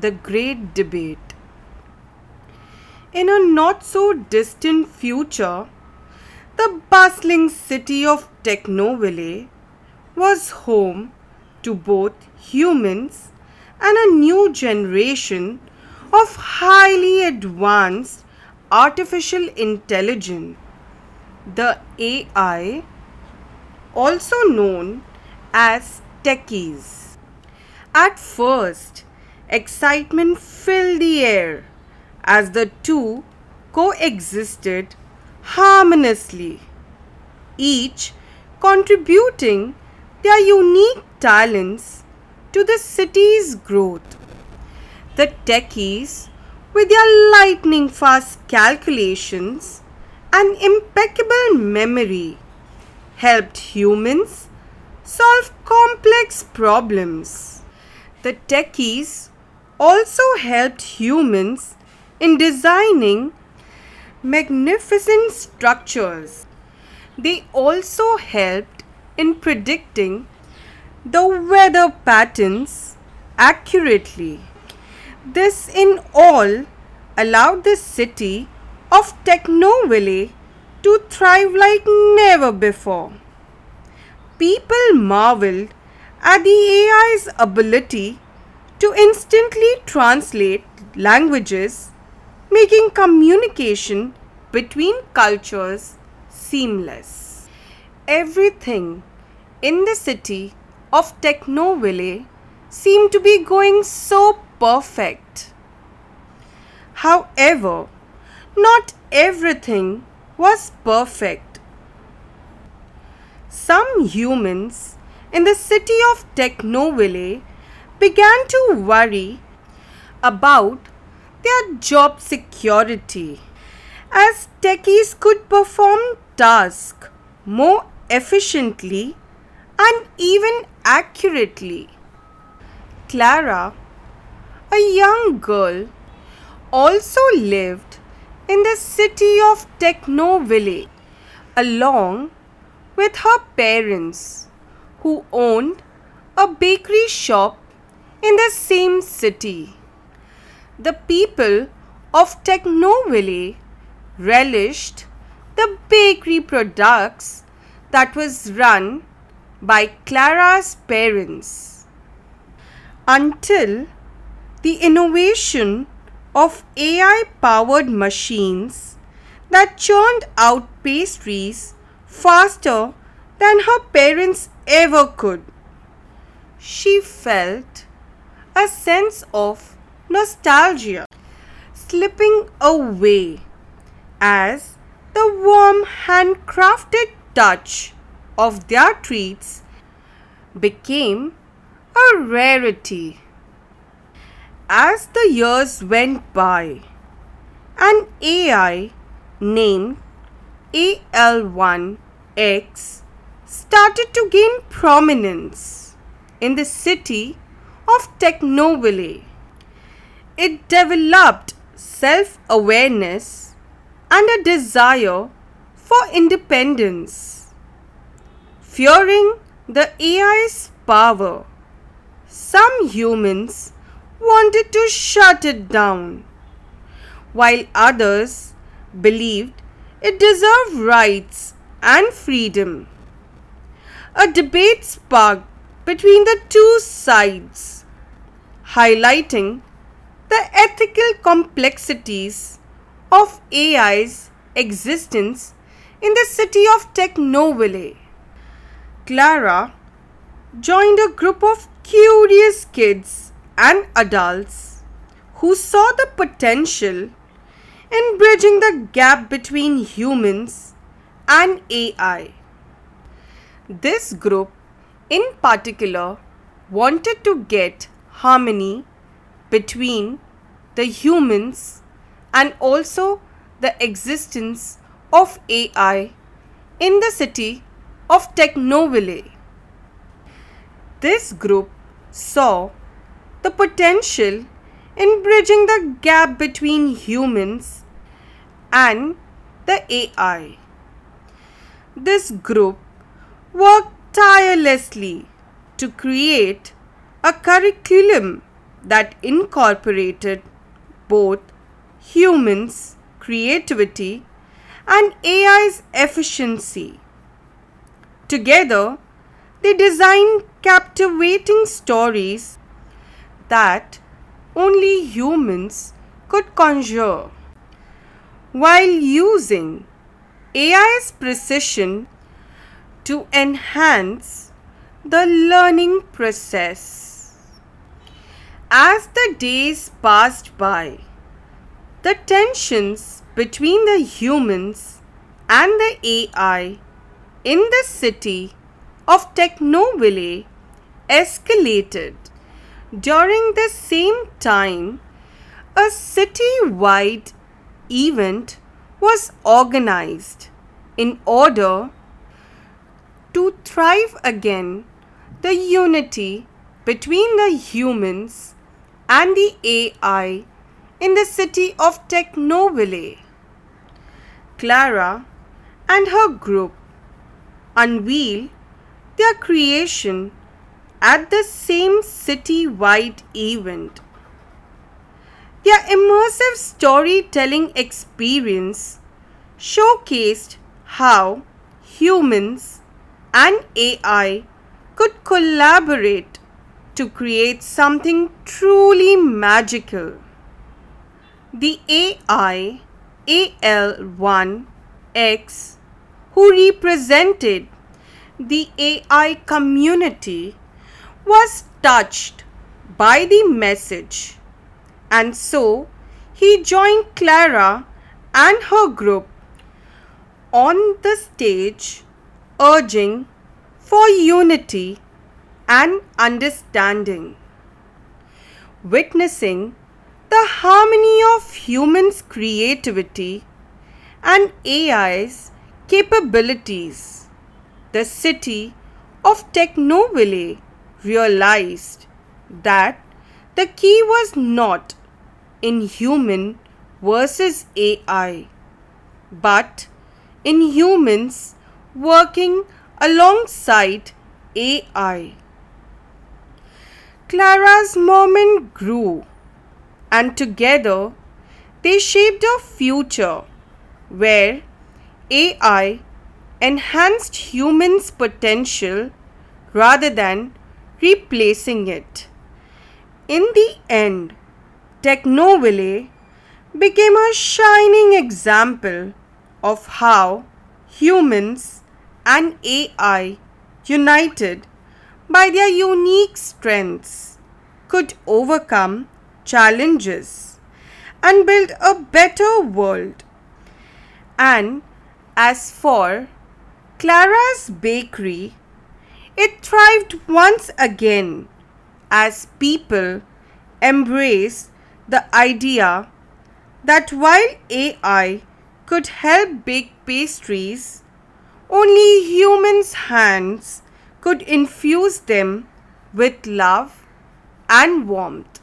The Great Debate. In a not so distant future, the bustling city of Technoville was home to both humans and a new generation of highly advanced artificial intelligence. The AI, also known as techies. At first, excitement filled the air as the two coexisted harmoniously, each contributing their unique talents to the city's growth. The techies, with their lightning fast calculations and impeccable memory, helped humans solve complex problems. The techies also helped humans in designing magnificent structures. They also helped in predicting the weather patterns accurately. This in all allowed the city of Technoville to thrive like never before. People marveled at the AI's ability to instantly translate languages, making communication between cultures seamless. Everything in the city of Technoville seemed to be going so perfect. However, not everything was perfect. Some humans in the city of Technoville began to worry about their job security as techies could perform tasks more efficiently and even accurately. Clara, a young girl, also lived in the city of Technoville along with her parents who owned a bakery shop in the same city. The people of Technoville relished the bakery products that was run by Clara's parents until the innovation of AI powered machines that churned out pastries faster than her parents ever could. She felt a sense of nostalgia slipping away as the warm handcrafted touch of their treats became a rarity. As the years went by, an AI named AL1X started to gain prominence in the city of Technoville. It developed self awareness and a desire for independence. Fearing the AI's power, some humans wanted to shut it down, while others believed it deserved rights and freedom. A debate sparked between the two sides, highlighting the ethical complexities of AI's existence in the city of Technoville. Clara joined a group of curious kids and adults who saw the potential in bridging the gap between humans and AI. This group in particular wanted to get harmony between the humans and also the existence of AI in the city of Technoville. This group saw the potential in bridging the gap between humans and the AI. This group worked tirelessly to create a curriculum that incorporated both humans' creativity and AI's efficiency. Together, they designed captivating stories that only humans could conjure. While using AI's precision to enhance the learning process. As the days passed by, the tensions between the humans and the AI in the city of Technoville escalated. During the same time, a city-wide event was organized in order to thrive again the unity between the humans and the AI in the city of Technoville. Clara and her group unveil their creation at the same city-wide event. Their immersive storytelling experience showcased how humans and AI could collaborate to create something truly magical. The AI AL1X, who represented the AI community, was touched by the message and so he joined Clara and her group on the stage urging for unity and understanding. Witnessing the harmony of humans' creativity and AI's capabilities, the city of Technoville realized that the key was not in human versus AI, but in humans working alongside AI. Clara's moment grew and together they shaped a future where AI enhanced humans' potential rather than replacing it. In the end, Technoville became a shining example of how humans and AI united by their unique strengths could overcome challenges and build a better world. And as for Clara's bakery, it thrived once again as people embraced the idea that while AI could help bake pastries, only humans' hands could infuse them with love and warmth.